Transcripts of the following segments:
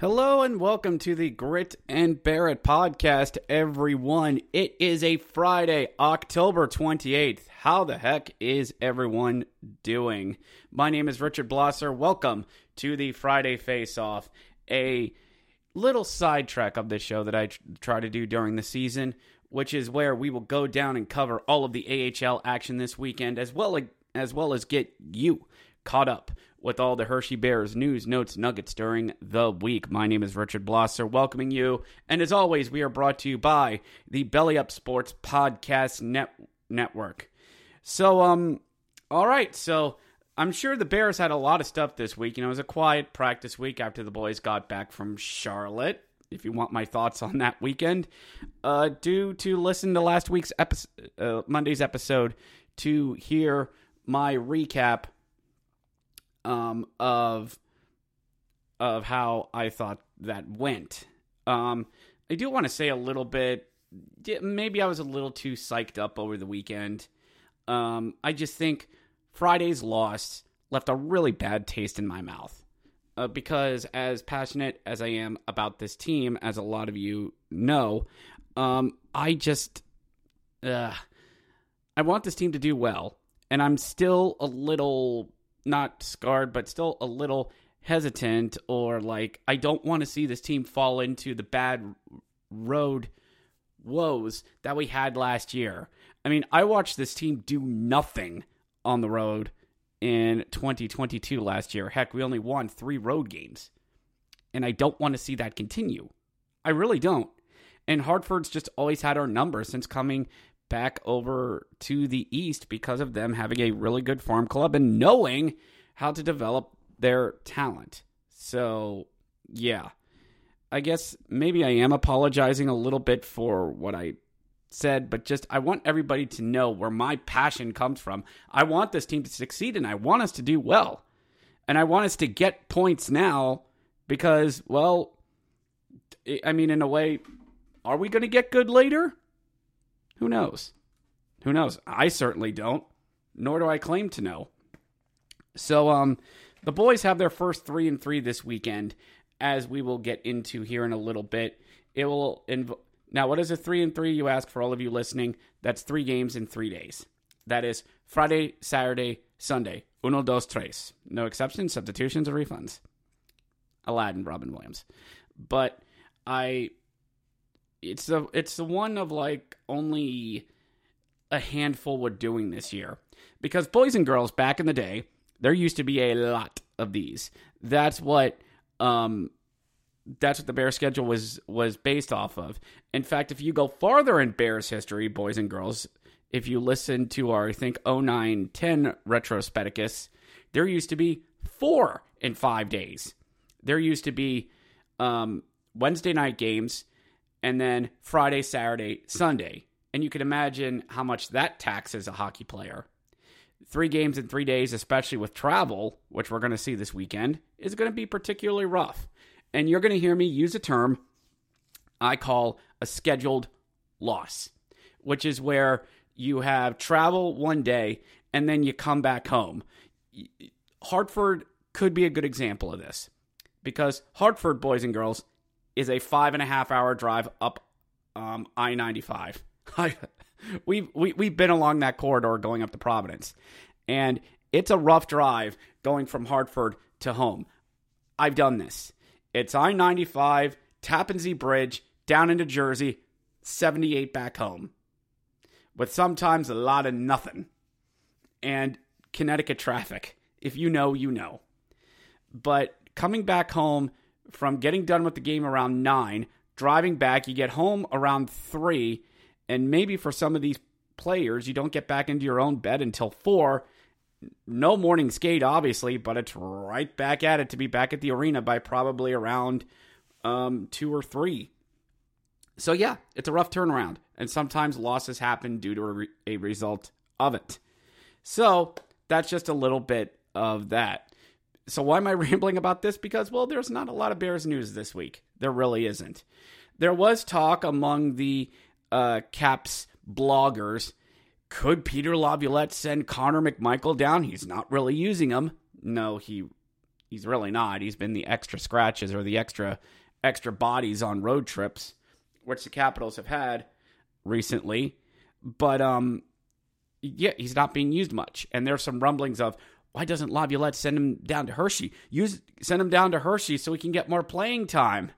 Hello and welcome to the Grit and Barrett podcast, everyone. It is a Friday, October 28th. How the heck is everyone doing? My name is Richard Blosser. Welcome to the Friday Face Off, a little sidetrack of this show that I try to do during the season, which is where we will go down and cover all of the AHL action this weekend, as well as, as well as get you caught up with all the Hershey Bears news, notes, nuggets during the week. My name is Richard Blosser, welcoming you. And as always, we are brought to you by the Belly Up Sports Podcast Net- Network. So, um, all right. So, I'm sure the Bears had a lot of stuff this week. You know, it was a quiet practice week after the boys got back from Charlotte. If you want my thoughts on that weekend, uh, do to listen to last week's episode, uh, Monday's episode to hear my recap um, of of how I thought that went. Um, I do want to say a little bit. Maybe I was a little too psyched up over the weekend. Um, I just think Friday's loss left a really bad taste in my mouth. Uh, because as passionate as I am about this team, as a lot of you know, um, I just uh, I want this team to do well, and I'm still a little not scarred, but still a little hesitant or like I don't want to see this team fall into the bad road woes that we had last year. I mean, I watched this team do nothing on the road in 2022 last year. Heck, we only won 3 road games. And I don't want to see that continue. I really don't. And Hartford's just always had our number since coming back over to the East because of them having a really good farm club and knowing how to develop their talent. So, yeah. I guess maybe I am apologizing a little bit for what I said, but just I want everybody to know where my passion comes from. I want this team to succeed and I want us to do well. And I want us to get points now because, well, I mean, in a way, are we going to get good later? Who knows? Who knows? I certainly don't, nor do I claim to know. So, um, the boys have their first three and three this weekend, as we will get into here in a little bit. It will inv- now. What is a three and three? You ask for all of you listening. That's three games in three days. That is Friday, Saturday, Sunday. Uno, dos, tres. No exceptions, substitutions, or refunds. Aladdin, Robin Williams. But I it's the it's the one of like only a handful were doing this year. Because boys and girls back in the day there used to be a lot of these. That's what um that's what the bear schedule was was based off of. In fact if you go farther in bears history boys and girls if you listen to our i think 09 10 retrospecticus there used to be four in five days. There used to be um wednesday night games and then Friday, Saturday, Sunday. And you can imagine how much that taxes a hockey player. Three games in three days, especially with travel, which we're going to see this weekend, is going to be particularly rough. And you're going to hear me use a term I call a scheduled loss, which is where you have travel one day and then you come back home. Hartford could be a good example of this because Hartford, boys and girls, is a five and a half hour drive up um, I 95. we've, we, we've been along that corridor going up to Providence. And it's a rough drive going from Hartford to home. I've done this. It's I 95, Tappan Zee Bridge, down into Jersey, 78 back home. With sometimes a lot of nothing. And Connecticut traffic. If you know, you know. But coming back home from getting done with the game around 9, driving back, you get home around 3, and maybe for some of these players, you don't get back into your own bed until 4 no morning skate, obviously, but it's right back at it to be back at the arena by probably around um, two or three. So, yeah, it's a rough turnaround, and sometimes losses happen due to a, re- a result of it. So, that's just a little bit of that. So, why am I rambling about this? Because, well, there's not a lot of Bears news this week. There really isn't. There was talk among the uh, Caps bloggers could Peter Laviolette send Connor McMichael down? He's not really using him. No, he he's really not. He's been the extra scratches or the extra extra bodies on road trips, which the Capitals have had recently. But um yeah, he's not being used much. And there's some rumblings of why doesn't Laviolette send him down to Hershey? Use send him down to Hershey so he can get more playing time.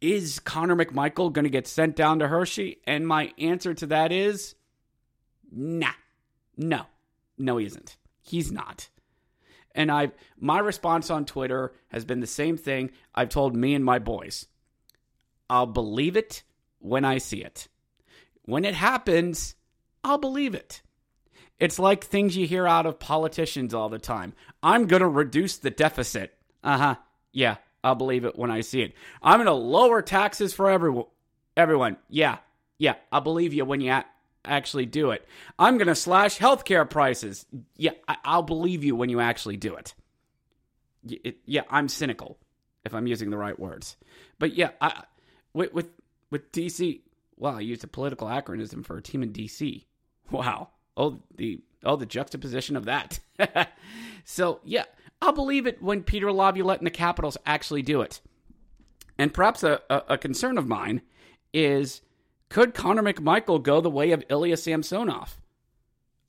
Is Connor McMichael going to get sent down to Hershey? And my answer to that is Nah. No. No, he isn't. He's not. And I my response on Twitter has been the same thing I've told me and my boys. I'll believe it when I see it. When it happens, I'll believe it. It's like things you hear out of politicians all the time. I'm going to reduce the deficit. Uh-huh. Yeah, I'll believe it when I see it. I'm going to lower taxes for everyone. Everyone. Yeah. Yeah, I'll believe you when you actually do it. I'm going to slash healthcare prices. Yeah, I- will believe you when you actually do it. it. Yeah, I'm cynical if I'm using the right words. But yeah, I, with, with with DC, wow, I used a political acronym for a team in DC. Wow. Oh, the oh the juxtaposition of that. so yeah, I'll believe it when Peter Laviolette and the Capitals actually do it. And perhaps a, a, a concern of mine is could Connor McMichael go the way of Ilya Samsonov?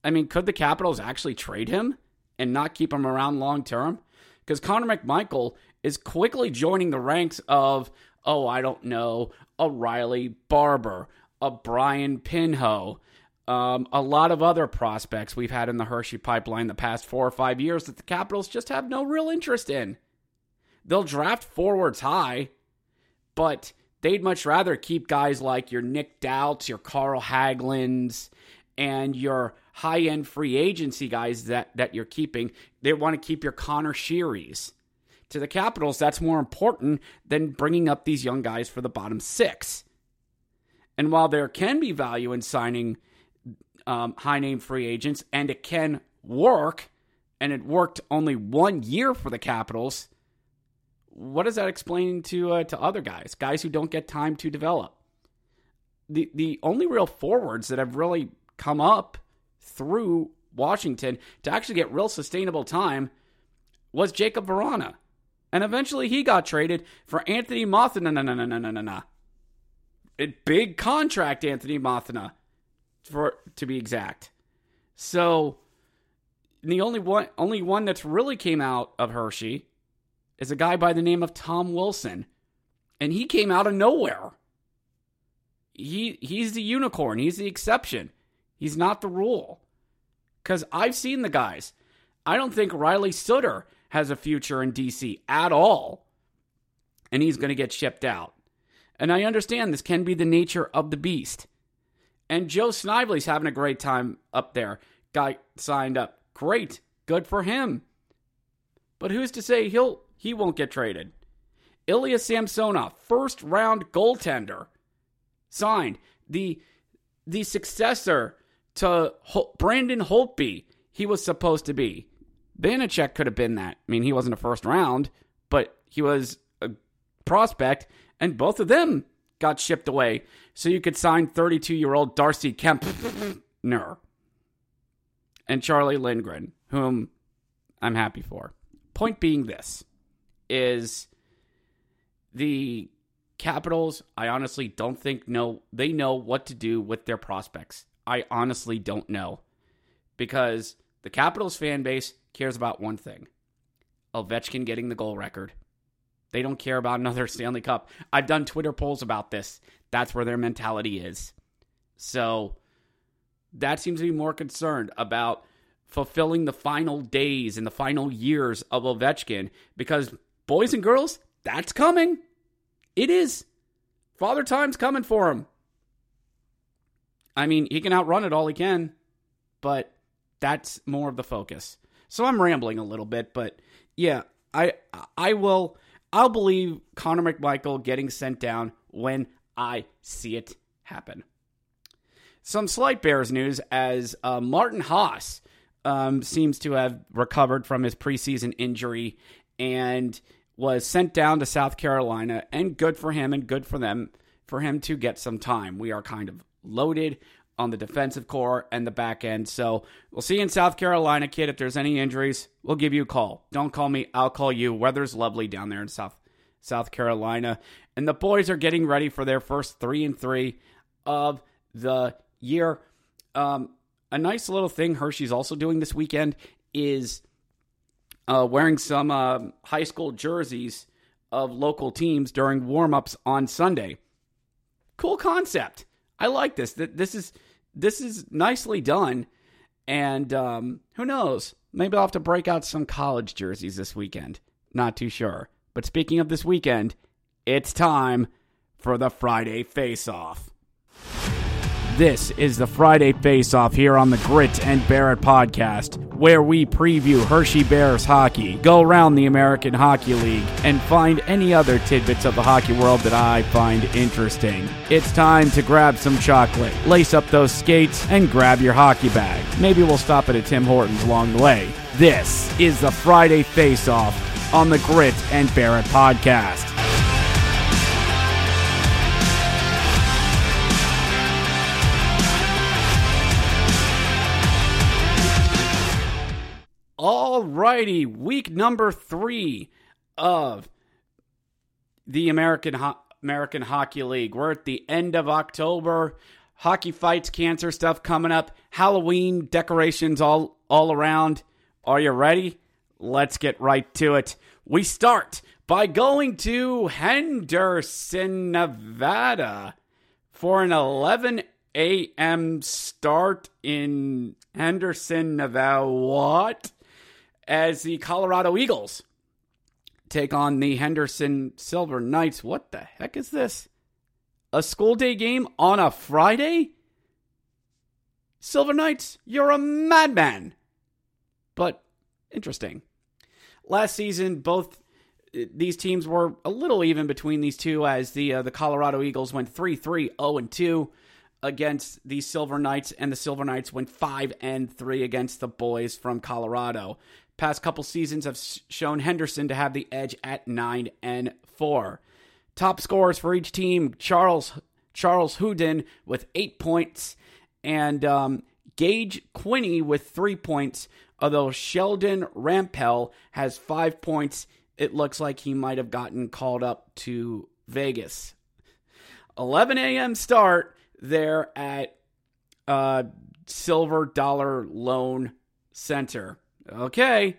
I mean, could the Capitals actually trade him and not keep him around long term? Because Connor McMichael is quickly joining the ranks of, oh, I don't know, a Riley Barber, a Brian Pinho, um, a lot of other prospects we've had in the Hershey pipeline the past four or five years that the Capitals just have no real interest in. They'll draft forwards high, but They'd much rather keep guys like your Nic Dowds, your Carl Hagelins, and your high end free agency guys that, that you're keeping. They want to keep your Connor Shearys. To the Capitals, that's more important than bringing up these young guys for the bottom six. And while there can be value in signing um, high name free agents, and it can work, and it worked only one year for the Capitals, what does that explain to uh, to other guys, guys who don't get time to develop? The the only real forwards that have really come up through Washington to actually get real sustainable time was Jakub Vrana. And eventually he got traded for Anthony Mantha. Big contract, Anthony Mantha, for to be exact. So the only one only one that's really came out of Hershey is a guy by the name of Tom Wilson, and he came out of nowhere. He he's the unicorn. He's the exception. He's not the rule. Because I've seen the guys. I don't think Riley Sutter has a future in DC at all. And he's going to get shipped out. And I understand this can be the nature of the beast. And Joe Snively's having a great time up there. Guy signed up. Great. Good for him. But who's to say he'll he won't get traded. Ilya Samsonov, first round goaltender, signed. The the successor to Braden Holtby, he was supposed to be. Vanecek could have been that. I mean, he wasn't a first round, but he was a prospect, and both of them got shipped away. So you could sign 32 year old Darcy Kuemper and Charlie Lindgren, whom I'm happy for. Point being this is the Capitals, I honestly don't think know they know what to do with their prospects. I honestly don't know. Because The Capitals fan base cares about one thing Ovechkin getting the goal record. They don't care about another Stanley Cup. I've done Twitter polls about this. That's where their mentality is. So that seems to be more concerned about fulfilling the final days and the final years of Ovechkin because, boys and girls, that's coming. It is. Father Time's coming for him. I mean, he can outrun it all he can, but that's more of the focus. So I'm rambling a little bit, but yeah, I I will I'll believe Connor McMichael getting sent down when I see it happen. Some slight Bears news as uh, Martin Has um, seems to have recovered from his preseason injury and was sent down to South Carolina. And good for him and good for them for him to get some time. We are kind of loaded on the defensive core and the back end. So we'll see you in South Carolina, kid. If there's any injuries, we'll give you a call. Don't call me, I'll call you. Weather's lovely down there in South South Carolina. And the boys are getting ready for their first three and three of the year. Um, a nice little thing Hershey's also doing this weekend is uh, wearing some uh, high school jerseys of local teams during warmups on Sunday. Cool concept. I like this. This is this is nicely done, and um, who knows? Maybe I'll have to break out some college jerseys this weekend. Not too sure. But speaking of this weekend, it's time for the Friday Face Off. This is the Friday Face Off here on the Grit and Barrett podcast, where we preview Hershey Bears hockey, go around the American Hockey League, and find any other tidbits of the hockey world that I find interesting. It's time to grab some chocolate, lace up those skates, and grab your hockey bag. Maybe we'll stop at a Tim Hortons along the way. This is the Friday Face Off on the Grit and Barrett podcast. Righty, week number three of the American Ho- American Hockey League. We're at the end of October. Hockey fights, cancer stuff coming up. Halloween decorations all all around. Are you ready? Let's get right to it. We start by going to Henderson, Nevada for an 11 a.m. start in Henderson, Nevada. What? As the Colorado Eagles take on the Henderson Silver Knights. What the heck is this? A school day game on a Friday? Silver Knights, you're a madman. But interesting. Last season, both uh, these teams were a little even between these two as the uh, the Colorado Eagles went 3-3 0 and 2 against the Silver Knights and the Silver Knights went 5 and 3 against the boys from Colorado. Past couple seasons have shown Henderson to have the edge at 9 and 4. Top scorers for each team Charles Charles Hudon with 8 points and um, Gage Quinney with 3 points, although Sheldon Rempal has 5 points. It looks like he might have gotten called up to Vegas. 11 a.m. start there at uh, Silver Dollar Loan Center. Okay.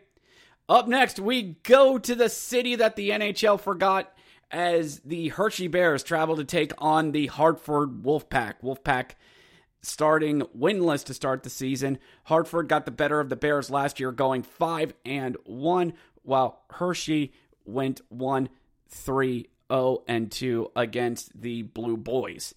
Up next, we go to the city that the NHL forgot as the Hershey Bears travel to take on the Hartford Wolfpack. Wolfpack starting winless to start the season. Hartford got the better of the Bears last year, going 5 and 1, while Hershey went 1 3 0 and 2 against the Blue Boys.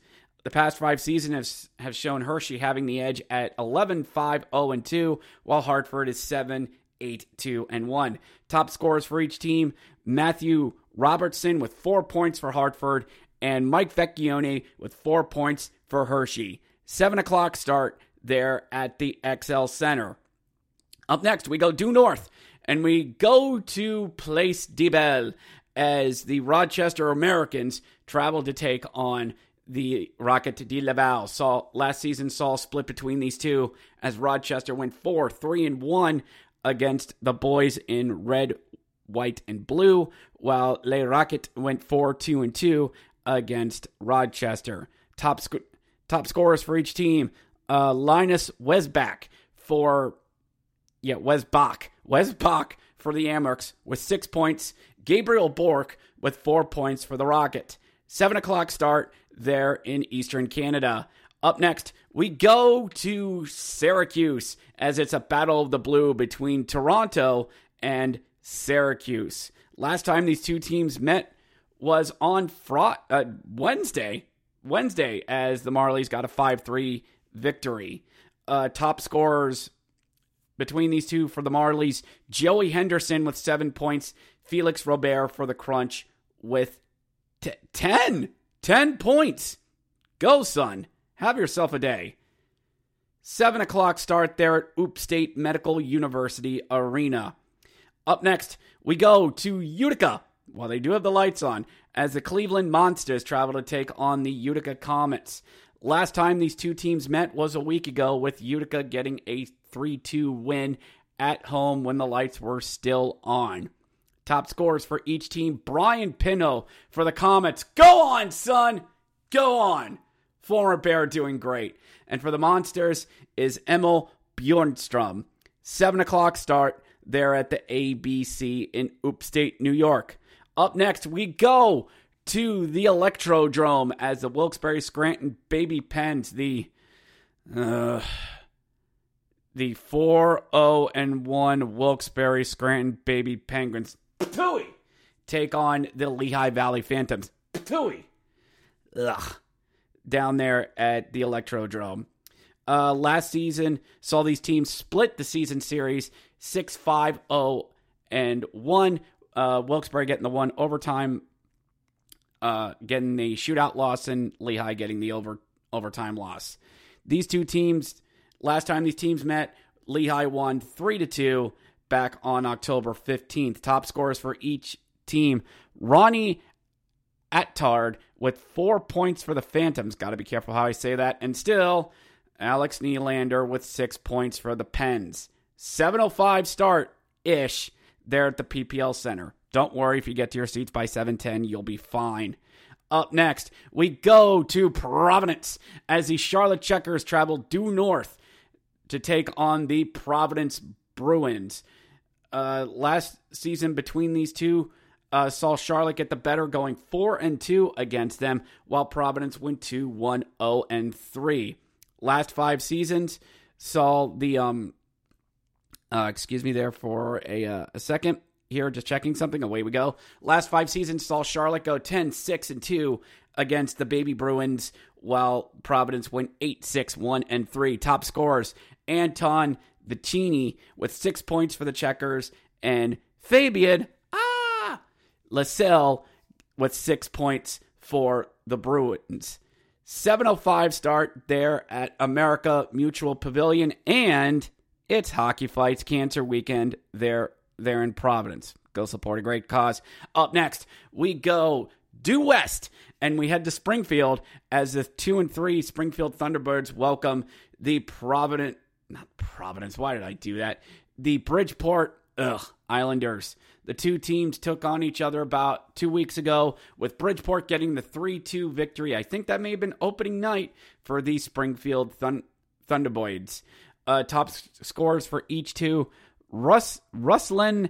The past five seasons have, have shown Hershey having the edge at 11 5 0 and 2, while Hartford is 7 8 2 and 1. Top scorers for each team Matthew Robertson with four points for Hartford, and Mike Vecchione with four points for Hershey. 7 o'clock start there at the XL Center. Up next, we go due north and we go to Place de Belle as the Rochester Americans travel to take on the Rocket de Laval. Saw last season saw split between these two as Rochester went four, three, and one against the boys in red, white, and blue, while Le Rocket went four, two, and two against Rochester. Top sc- top scorers for each team: uh, Linus Weissbach for yeah, Wes Bach. Wes Bach for the Amerks with six points. Gabriel Bourque with four points for the Rocket. Seven o'clock start there in Eastern Canada. Up next, we go to Syracuse as it's a battle of the blue between Toronto and Syracuse. Last time these two teams met was on Fri- uh, Wednesday. Wednesday, as the Marlies got a 5 3 victory. Uh, top scorers between these two for the Marlies Joey Henderson with seven points, Felix Robert for the Crunch with t- 10. 10 points. Go, son. Have yourself a day. 7 o'clock start there at Oop Upstate Medical University Arena. Up next, we go to Utica. Well, they do have the lights on, as the Cleveland Monsters travel to take on the Utica Comets. Last time these two teams met was a week ago, with Utica getting a 3 2 win at home when the lights were still on. Top scores for each team Brian Pinho for the Comets. Go on, son! Go on! Former Bear doing great. And for the Monsters is Emil Bemstrom. 7 o'clock start there at the ABC in upstate New York. Up next, we go to the Electrodrome as the Wilkes-Barre Scranton Baby Pens, the uh, the 4-0 and 1 Wilkes-Barre Scranton Baby Penguins Patooey take on the Lehigh Valley Phantoms. Patooey. Ugh. Down there at the Electrodrome. Uh, last season saw these teams split the season series 6 5 0 and 1. Uh, Wilkes-Barre getting the one overtime, uh, getting the shootout loss, and Lehigh getting the over overtime loss. These two teams, last time these teams met, Lehigh won 3 to 2 back on October 15th. Top scores for each team. Ronnie Attard with four points for the Phantoms. Got to be careful how I say that. And still, Alex Nylander with six points for the Pens. 7.05 start ish there at the PPL Center. Don't worry if you get to your seats by 7:10, you'll be fine. Up next, we go to Providence as the Charlotte Checkers travel due north to take on the Providence Bruins. Uh, last season between these two uh, saw Charlotte get the better, going four and two against them, while Providence went to one zero oh, and three. Last five seasons saw the um, uh, excuse me there for a uh, a second here, just checking something. Away we go. Last five seasons saw Charlotte go 10, 6, and 2 against the Baby Bruins, while Providence went 8, 6, 1, and 3. Top scorers Anton Vicini with six points for the Checkers, and Fabian ah, Lysell with six points for the Bruins. 705 start there at Amica Mutual Pavilion, and it's Hockey Fights Cancer Weekend there there in Providence. Go support a great cause. Up next, we go due west and we head to Springfield as the two and three Springfield Thunderbirds welcome the Providence, not Providence. Why did I do that? The Bridgeport ugh, Islanders. The two teams took on each other about two weeks ago, with Bridgeport getting the 3 2 victory. I think that may have been opening night for the Springfield Thun- Thunderboys. Uh, top scores for each two Russ Ruslan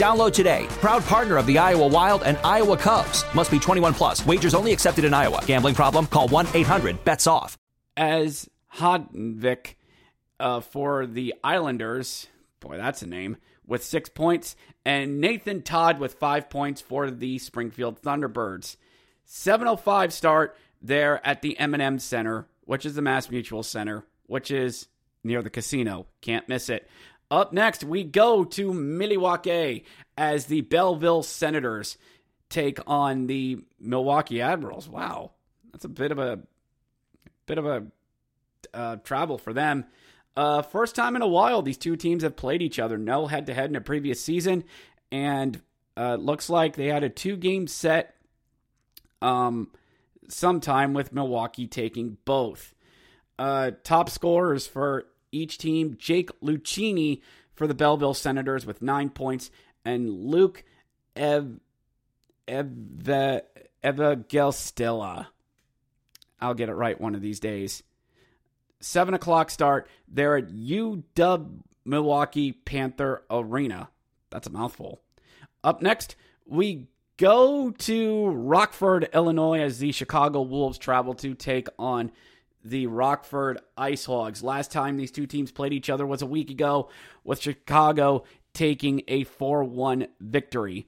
Download today. Proud partner of the Iowa Wild and Iowa Cubs. Must be 21 plus. Wagers only accepted in Iowa. Gambling problem? Call 1 800 BETS OFF as Hodvik uh, for the Islanders. Boy, that's a name. With six points. And Nathan Todd with five points for the Springfield Thunderbirds. 7.05 start there at the M&M Center, which is the Mass Mutual Center, which is near the casino. Can't miss it. Up next, we go to Milwaukee as the Belleville Senators take on the Milwaukee Admirals. Wow, that's a bit of a bit of a uh, travel for them. Uh, first time in a while, these two teams have played each other. No head to head in a previous season, and uh, looks like they had a two game set. Um, some time with Milwaukee taking both. Uh, top scorers for each team Jake Lucchini for the Belleville Senators with nine points, and Luke Ev. Eva, Gelstilla. I'll get it right one of these days. Seven o'clock start. They're at UW Milwaukee Panther Arena. That's a mouthful. Up next, we go to Rockford, Illinois, as the Chicago Wolves travel to take on the Rockford Ice Hogs. Last time these two teams played each other was a week ago, with Chicago taking a 4 1 victory.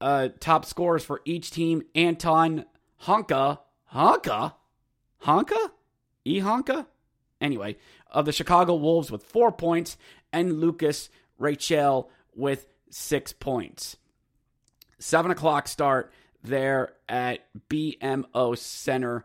Uh, top scores for each team Anton Honka. Honka? Honka? E Honka? Anyway, of the Chicago Wolves with four points, and Lukas Reichel with six points. Seven o'clock start there at BMO Center.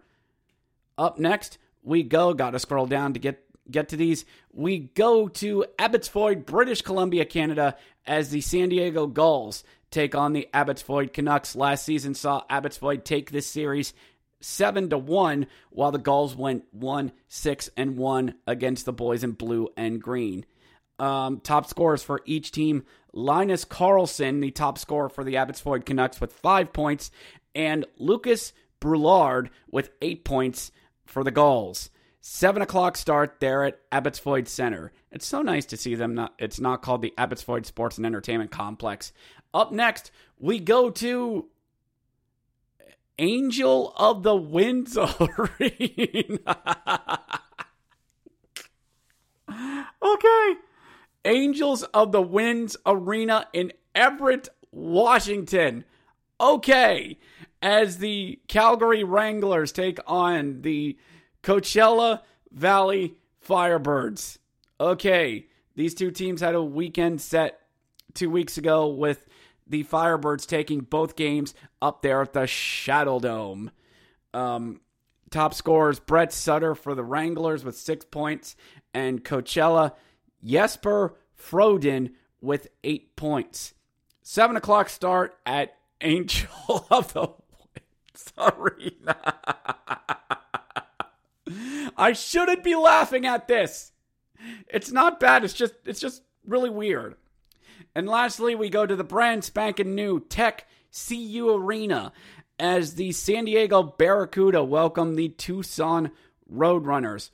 Up next, we go. Got to scroll down to get get to these. We go to Abbotsford, British Columbia, Canada, as the San Diego Gulls take on the Abbotsford Canucks. Last season saw Abbotsford take this series seven to one, while the Gulls went one six and one against the boys in blue and green. Um, top scorers for each team: Linus Karlsson, the top scorer for the Abbotsford Canucks, with five points, and Lucas Brulard with eight points for the Gulls. Seven o'clock start there at Abbotsford Center. It's so nice to see them. Not, it's not called the Abbotsford Sports and Entertainment Complex. Up next, we go to Angel of the Winds Arena. okay. Angels of the Winds Arena in Everett, Washington. Okay. As the Calgary Wranglers take on the Coachella Valley Firebirds. Okay. These two teams had a weekend set two weeks ago with the Firebirds taking both games up there at the Saddledome. Um, top scorers Brett Sutter for the Wranglers with six points, and Coachella Jesper Froden with eight points. Seven o'clock start at Angel of the Arena. I shouldn't be laughing at this. It's not bad. It's just it's just really weird. And lastly, we go to the brand spanking new Tech CU Arena as the San Diego Barracuda welcome the Tucson Roadrunners.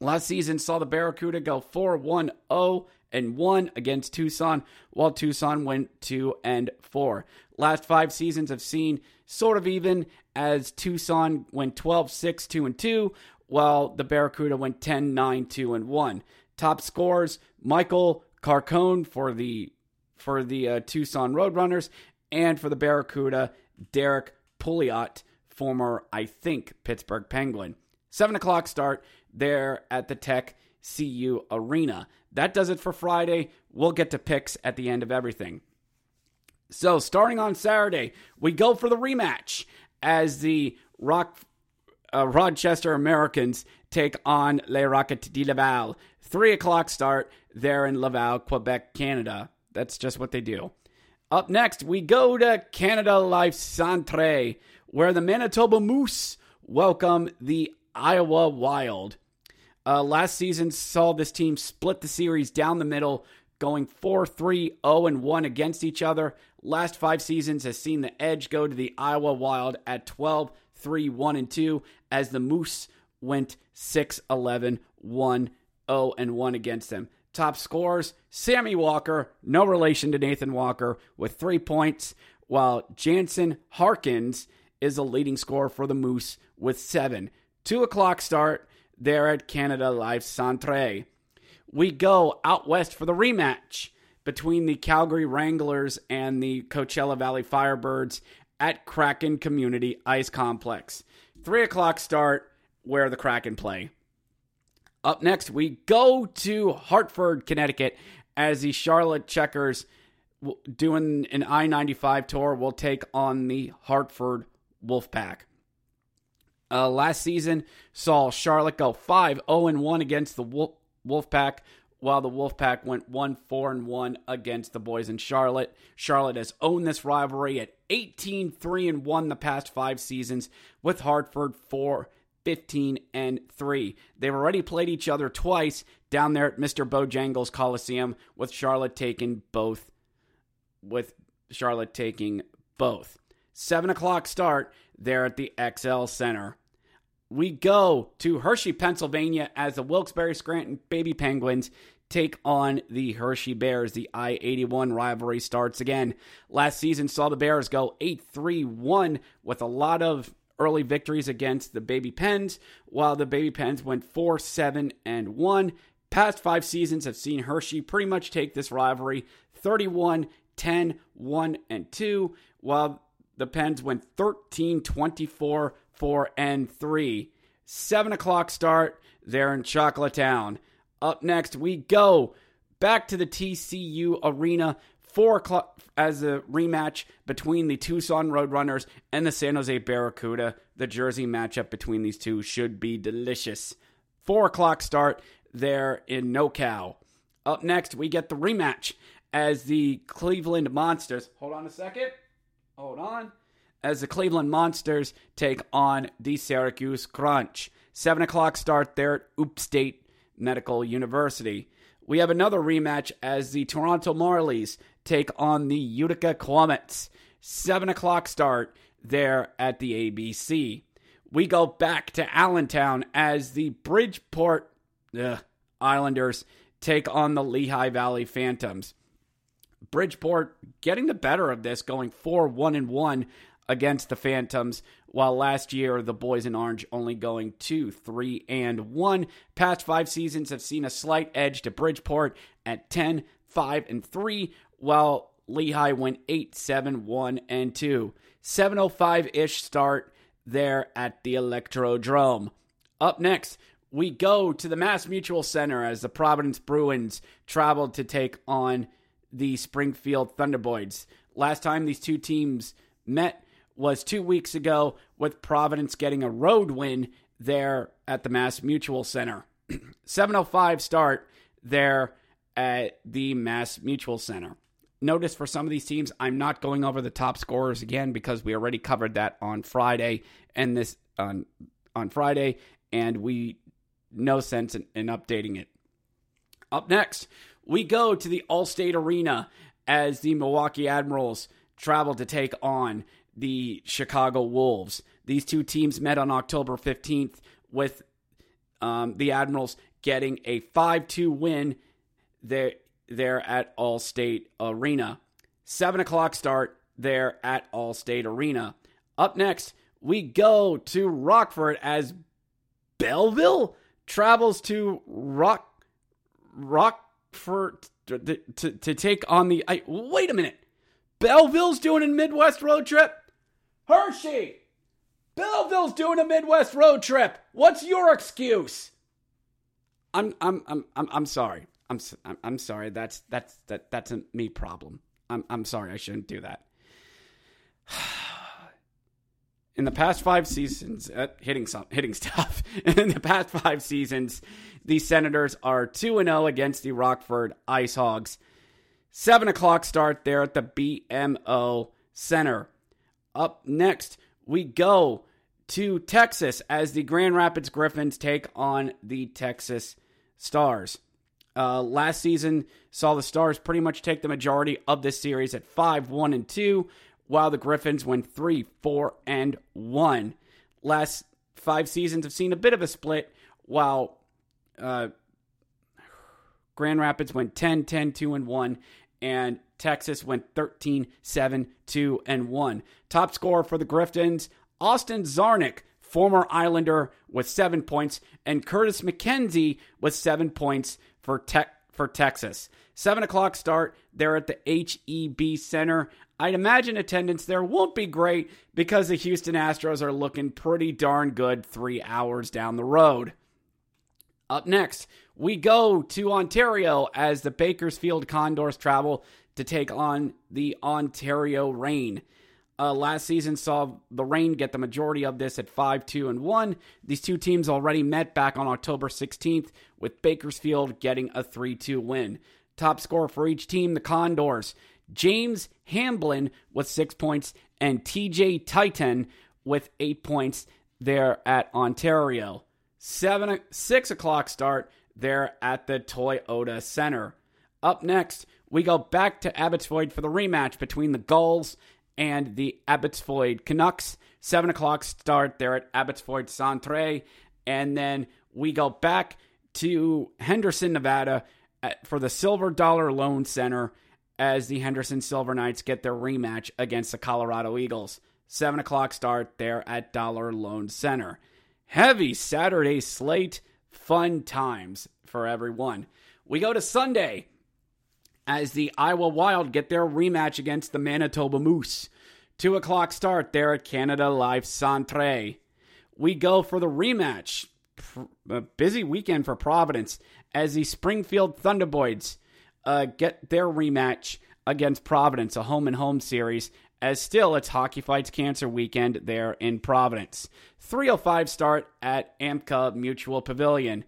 Last season saw the Barracuda go 4 1 0 and 1 against Tucson, while Tucson went 2 and 4. Last five seasons have seen sort of even as Tucson went 12 6 2 and 2, while the Barracuda went 10 9 2 and 1. Top scores Michael Carcone for the for the uh, Tucson Roadrunners, and for the Barracuda, Derek Pouliot, former I think Pittsburgh Penguin. Seven o'clock start there at the Tech CU Arena. That does it for Friday. We'll get to picks at the end of everything. So, starting on Saturday, we go for the rematch as the Rock uh, Rochester Americans take on Les Rockets de Laval. Three o'clock start there in Laval, Quebec, Canada. That's just what they do. Up next, we go to Canada Life Centre, where the Manitoba Moose welcome the Iowa Wild. Uh, last season saw this team split the series down the middle, going 4 3 0 1 against each other. Last five seasons has seen the edge go to the Iowa Wild at 12 3 1 2, as the Moose went 6 11 1 0 and 1 against them. Top scores Sammy Walker, no relation to Nathan Walker, with three points, while Jansen Harkins is a leading scorer for the Moose with seven. Two o'clock start there at Canada Life Centre. We go out west for the rematch between the Calgary Wranglers and the Coachella Valley Firebirds at Kraken Community Ice Complex. Three o'clock start where the Kraken play. Up next, we go to Hartford, Connecticut, as the Charlotte Checkers doing an I 95 tour will take on the Hartford Wolfpack. Uh, last season saw Charlotte go 5 0 1 against the Wolf, Wolfpack, while the Wolfpack went 1 4 and 1 against the boys in Charlotte. Charlotte has owned this rivalry at 18 3 and 1 the past 5 seasons with Hartford 4 15 and 3. They've already played each other twice down there at Mr. Bojangles Coliseum with Charlotte taking both with Charlotte taking both. 7 o'clock start there at the XL Center. We go to Hershey, Pennsylvania as the Wilkes-Barre Scranton Baby Penguins take on the Hershey Bears. The I 81 rivalry starts again. Last season saw the Bears go 8 3 1 with a lot of early victories against the Baby Pens, while the Baby Pens went 4 7 and 1. Past five seasons have seen Hershey pretty much take this rivalry 31 10 1 and 2, while the Pens went 13 24 4 and 3. 7 o'clock start there in Chocolatown. Up next, we go back to the TCU Arena. 4 o'clock as a rematch between the Tucson Roadrunners and the San Jose Barracuda. The Jersey matchup between these two should be delicious. 4 o'clock start there in NoCal. Up next, we get the rematch as the Cleveland Monsters. Hold on a second. Hold on. As the Cleveland Monsters take on the Syracuse Crunch. 7 o'clock start there at Upstate Medical University. We have another rematch as the Toronto Marlies take on the Utica Comets. 7 o'clock start there at the ABC. We go back to Allentown as the Bridgeport ugh, Islanders take on the Lehigh Valley Phantoms. Bridgeport getting the better of this, going 4 1 and 1 against the Phantoms, while last year the boys in orange only going 2 3 and 1. Past five seasons have seen a slight edge to Bridgeport at 10 5 and 3, while Lehigh went 8 7 1 and 2. 705 ish start there at the Electrodrome. Up next, we go to the Mass Mutual Center as the Providence Bruins traveled to take on the Springfield Thunderboys. Last time these two teams met was two weeks ago, with Providence getting a road win there at the Mass Mutual Center. 705 start there at the Mass Mutual Center. Notice for some of these teams, I'm not going over the top scorers again because we already covered that on Friday and this on on Friday, and we no sense in, in updating it. Up next, we go to the Allstate Arena as the Milwaukee Admirals travel to take on the Chicago Wolves. These two teams met on October 15th with um, the Admirals getting a 5 2 win there, there at Allstate Arena. 7 o'clock start there at Allstate Arena. Up next, we go to Rockford as Belleville travels to Rock Rockford to, to, to take on the. I, wait a minute. Belleville's doing a Midwest road trip? Hershey! Belleville's doing a Midwest road trip. What's your excuse? I'm I'm I'm I'm, I'm sorry. I'm, I'm I'm sorry. That's that's that that's a me problem. I'm I'm sorry. I shouldn't do that. In the past five seasons, uh, hitting some hitting stuff. In the past five seasons, the Senators are two and zero against the Rockford Ice Hogs. Seven o'clock start there at the BMO Center. Up next, we go to Texas as the Grand Rapids Griffins take on the Texas Stars. Uh, last season saw the Stars pretty much take the majority of this series at 5 1 and 2, while the Griffins went 3 4 and 1. Last five seasons have seen a bit of a split, while uh, Grand Rapids went 10 10 2 and 1, and Texas went 13 7 2 and 1. Top scorer for the Griffins, Austin Czarnik, former Islander, with seven points, and Curtis McKenzie with seven points for Tech for Texas. Seven o'clock start there at the HEB Center. I'd imagine attendance there won't be great because the Houston Astros are looking pretty darn good three hours down the road. Up next, we go to Ontario as the Bakersfield Condors travel to take on the Ontario Reign. Uh, last season saw the Reign get the majority of this at 5 2 and 1. These two teams already met back on October 16th, with Bakersfield getting a 3 2 win. Top score for each team, the Condors. James Hamblin with six points and TJ Tynan with eight points there at Ontario. Seven, six o'clock start there at the Toyota Center. Up next, we go back to Abbotsford for the rematch between the Gulls and the Abbotsford Canucks. Seven o'clock start there at Abbotsford Centre, and then we go back to Henderson, Nevada, for the Silver Dollar Loan Center as the Henderson Silver Knights get their rematch against the Colorado Eagles. 7 o'clock start there at Dollar Loan Center. Heavy Saturday slate, fun times for everyone. We go to Sunday as the Iowa Wild get their rematch against the Manitoba Moose. 2 o'clock start there at Canada Life Centre. We go for the rematch. A busy weekend for Providence as the Springfield Thunderbirds uh, get their rematch against Providence, a home and home series, as still it's Hockey Fights Cancer weekend there in Providence. 305 start at Amica Mutual Pavilion.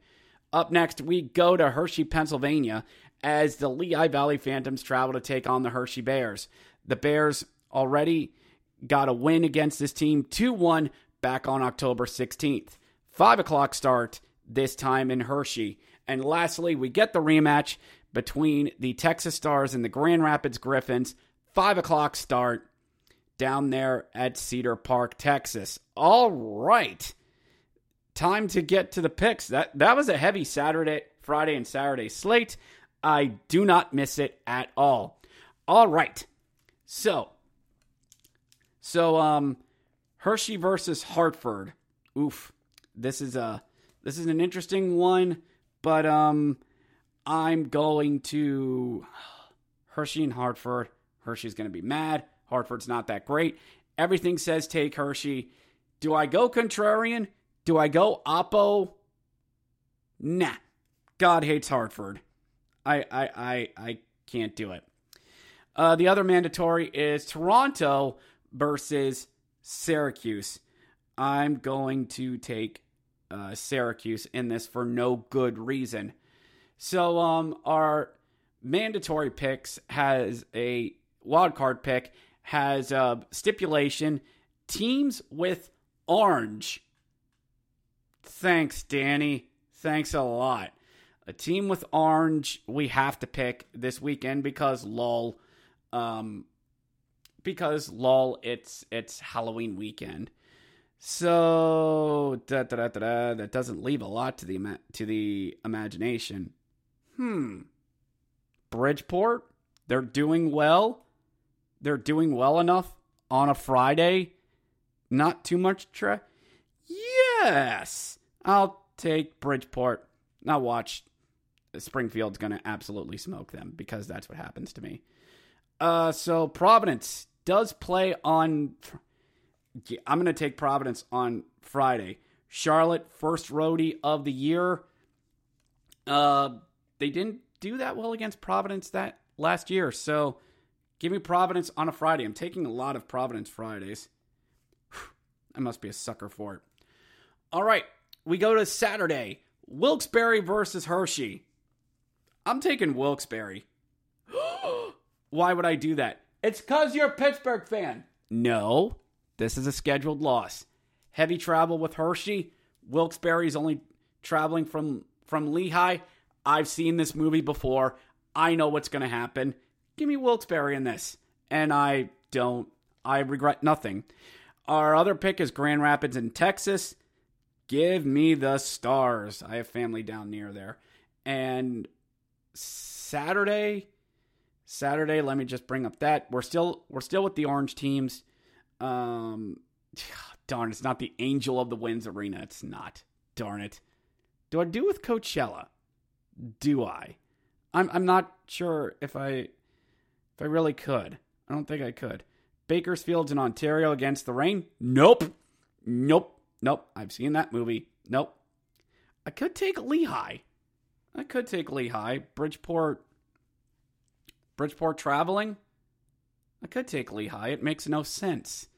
Up next, we go to Hershey, Pennsylvania, as the Lehigh Valley Phantoms travel to take on the Hershey Bears. The Bears already got a win against this team 2 1 back on October 16th. 5 o'clock start this time in Hershey. And lastly, we get the rematch between the Texas Stars and the Grand Rapids Griffins. Five o'clock start down there at Cedar Park, Texas. All right. Time to get to the picks. That that was a heavy Saturday, Friday, and Saturday slate. I do not miss it at all. All right. So so um Hershey versus Hartford. Oof. This is a this is an interesting one, but um I'm going to Hershey and Hartford. Hershey's going to be mad. Hartford's not that great. Everything says take Hershey. Do I go contrarian? Do I go oppo? Nah. God hates Hartford. I I I, I can't do it. Uh, the other mandatory is Toronto versus Syracuse. I'm going to take uh, Syracuse in this for no good reason. So um our mandatory picks has a wild card pick has a stipulation teams with orange. Thanks, Danny. Thanks a lot. A team with orange we have to pick this weekend because lol um because lol it's it's Halloween weekend. So da, da, da, that doesn't leave a lot to the to the imagination hmm, Bridgeport, they're doing well. They're doing well enough on a Friday. Not too much tra. Yes, I'll take Bridgeport. Now watch. Springfield's going to absolutely smoke them because that's what happens to me. Uh, so Providence does play on. I'm going to take Providence on Friday. Charlotte, first roadie of the year. Uh, they didn't do that well against Providence that last year. So give me Providence on a Friday. I'm taking a lot of Providence Fridays. I must be a sucker for it. All right, we go to Saturday. Wilkes-Barre versus Hershey. I'm taking Wilkes-Barre. Why would I do that? It's because you're a Pittsburgh fan. No, this is a scheduled loss. Heavy travel with Hershey. Wilkes-Barre is only traveling from from Lehigh. I've seen this movie before. I know what's going to happen. Give me Wilkes-Barre in this. And I don't, I regret nothing. Our other pick is Grand Rapids in Texas. Give me the stars. I have family down near there. And Saturday, Saturday, let me just bring up that. We're still we're still with the orange teams. Um darn, it's not the Angel of the Winds Arena. It's not. Darn it. Do I do with Coachella? Do I? I'm I'm not sure if I if I really could. I don't think I could. Bakersfield's in Ontario against the Reign? Nope. Nope. Nope. I've seen that movie. Nope. I could take Lehigh. I could take Lehigh. Bridgeport Bridgeport traveling? I could take Lehigh. It makes no sense.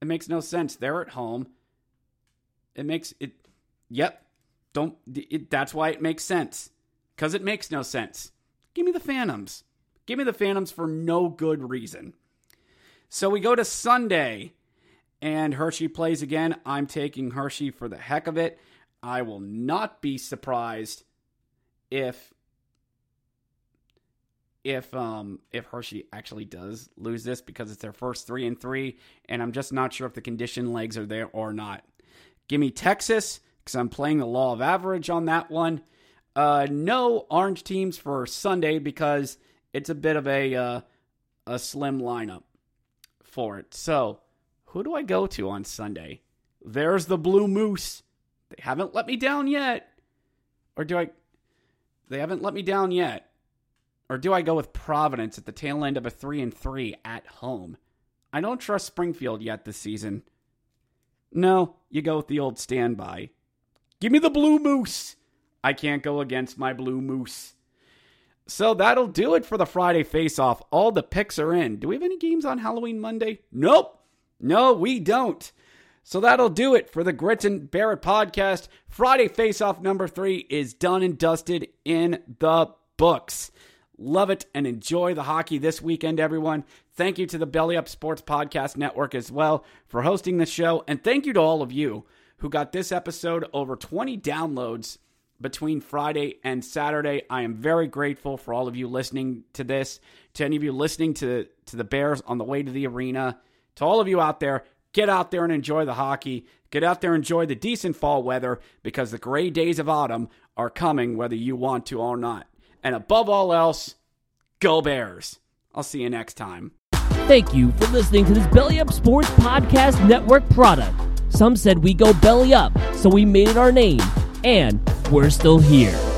It makes no sense. They're at home. It makes it. Yep. Don't. It, that's why it makes sense. Because it makes no sense. Give me the Phantoms. Give me the Phantoms for no good reason. So we go to Sunday, and Hershey plays again. I'm taking Hershey for the heck of it. I will not be surprised if if um if Hershey actually does lose this because it's their first three and three, and I'm just not sure if the condition legs are there or not. Give me Texas because I'm playing the law of average on that one. Uh, no orange teams for Sunday because it's a bit of a uh, a slim lineup for it. So, who do I go to on Sunday? There's the Blue Moose. They haven't let me down yet. Or do I They haven't let me down yet. Or do I go with Providence at the tail end of a 3 and 3 at home? I don't trust Springfield yet this season. No, you go with the old standby. Give me the Blue Moose. I can't go against my Blue Moose. So that'll do it for the Friday face off. All the picks are in. Do we have any games on Halloween Monday? Nope. No, we don't. So that'll do it for the Grit and Barrett podcast. Friday face off number three is done and dusted in the books. Love it and enjoy the hockey this weekend, everyone. Thank you to the Belly Up Sports Podcast Network as well for hosting the show. And thank you to all of you who got this episode over 20 downloads between Friday and Saturday. I am very grateful for all of you listening to this, to any of you listening to, to the Bears on the way to the arena, to all of you out there. Get out there and enjoy the hockey. Get out there and enjoy the decent fall weather because the gray days of autumn are coming whether you want to or not. And above all else, go Bears. I'll see you next time. Thank you for listening to this Belly Up Sports Podcast Network product. Some said we go belly up, so we made it our name, and we're still here.